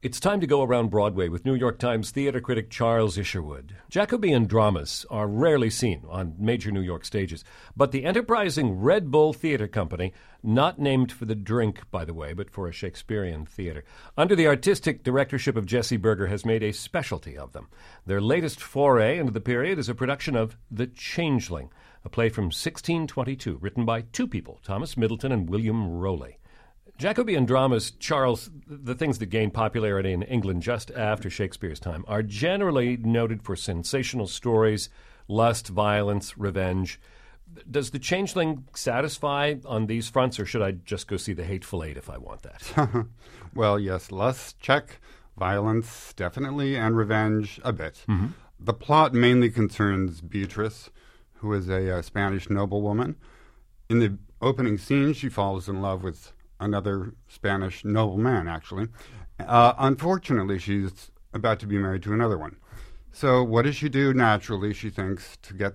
It's time to go around Broadway with New York Times theater critic Charles Isherwood. Jacobean dramas are rarely seen on major New York stages, but the enterprising Red Bull Theater Company, not named for the drink, by the way, but for a Shakespearean theater, under the artistic directorship of Jesse Berger, has made a specialty of them. Their latest foray into the period is a production of The Changeling, a play from 1622, written by two people, Thomas Middleton and William Rowley. Jacobean dramas, Charles, the things that gained popularity in England just after Shakespeare's time, are generally noted for sensational stories, lust, violence, revenge. Does The Changeling satisfy on these fronts, or should I just go see The Hateful Eight if I want that? well, yes, lust, check. Violence, definitely, and revenge, a bit. Mm-hmm. The plot mainly concerns Beatrice, who is a, a Spanish noblewoman. In the opening scene, she falls in love with another Spanish nobleman, actually. Uh, unfortunately, she's about to be married to another one. So, what does she do naturally, she thinks, to get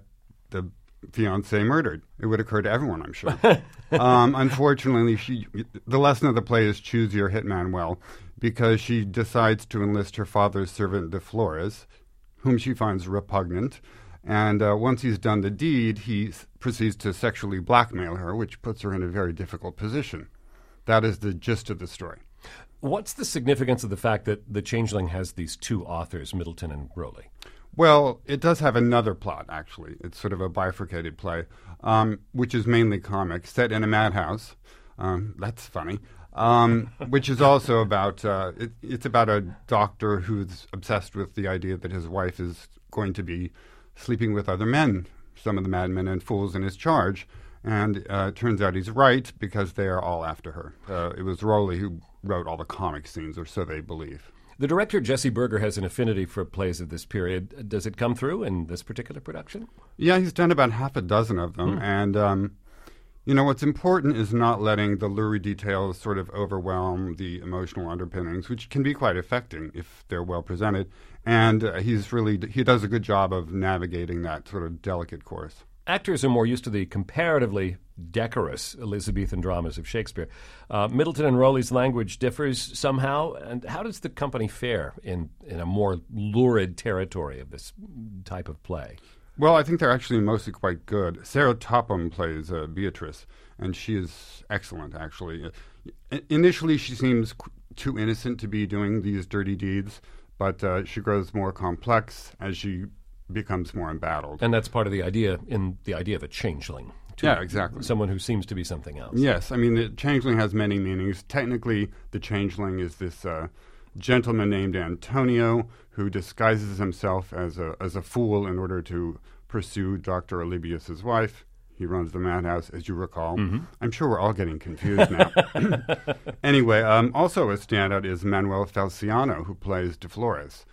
the fiance murdered? It would occur to everyone, I'm sure. um, unfortunately, she, the lesson of the play is choose your hitman well, because she decides to enlist her father's servant, De Flores, whom she finds repugnant. And uh, once he's done the deed, he s- proceeds to sexually blackmail her, which puts her in a very difficult position. That is the gist of the story. What's the significance of the fact that The Changeling has these two authors, Middleton and Rowley? Well, it does have another plot, actually. It's sort of a bifurcated play, um, which is mainly comic, set in a madhouse. Um, that's funny. Um, which is also about uh, it, it's about a doctor who's obsessed with the idea that his wife is going to be sleeping with other men, some of the madmen and fools in his charge. And uh, it turns out he's right because they are all after her. Uh, it was Rowley who wrote all the comic scenes, or so they believe. The director, Jesse Berger, has an affinity for plays of this period. Does it come through in this particular production? Yeah, he's done about half a dozen of them. Hmm. And, um, you know, what's important is not letting the lurid details sort of overwhelm the emotional underpinnings, which can be quite affecting if they're well presented. And uh, he's really, he does a good job of navigating that sort of delicate course actors are more used to the comparatively decorous Elizabethan dramas of Shakespeare. Uh, Middleton and Rowley's language differs somehow, and how does the company fare in, in a more lurid territory of this type of play? Well, I think they're actually mostly quite good. Sarah Topham plays uh, Beatrice, and she is excellent, actually. Initially, she seems qu- too innocent to be doing these dirty deeds, but uh, she grows more complex as she becomes more embattled. And that's part of the idea in the idea of a changeling. Yeah, exactly. Someone who seems to be something else. Yes, I mean the changeling has many meanings. Technically, the changeling is this uh, gentleman named Antonio who disguises himself as a as a fool in order to pursue Doctor Alibius's wife. He runs the madhouse, as you recall. Mm-hmm. I'm sure we're all getting confused now. anyway, um, also a standout is Manoel Felciano, who plays De Flores.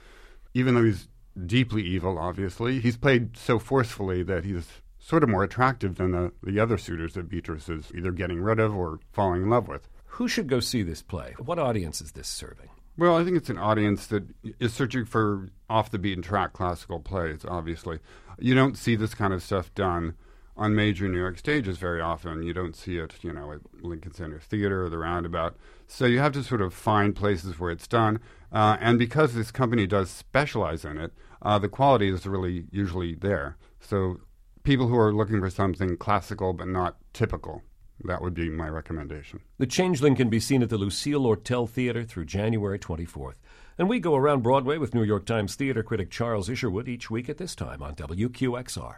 Even though he's deeply evil, obviously. He's played so forcefully that he's sort of more attractive than the, the other suitors that Beatrice is either getting rid of or falling in love with. Who should go see this play? What audience is this serving? Well, I think it's an audience that is searching for off the beaten track classical plays, obviously. You don't see this kind of stuff done on major New York stages very often. You don't see it, you know, at Lincoln Center Theater or the Roundabout. So you have to sort of find places where it's done. Uh, and because this company does specialize in it, uh, the quality is really usually there. So people who are looking for something classical but not typical, that would be my recommendation. The Changeling can be seen at the Lucille Lortel Theater through January 24th. And we go around Broadway with New York Times theater critic Charles Isherwood each week at this time on WQXR.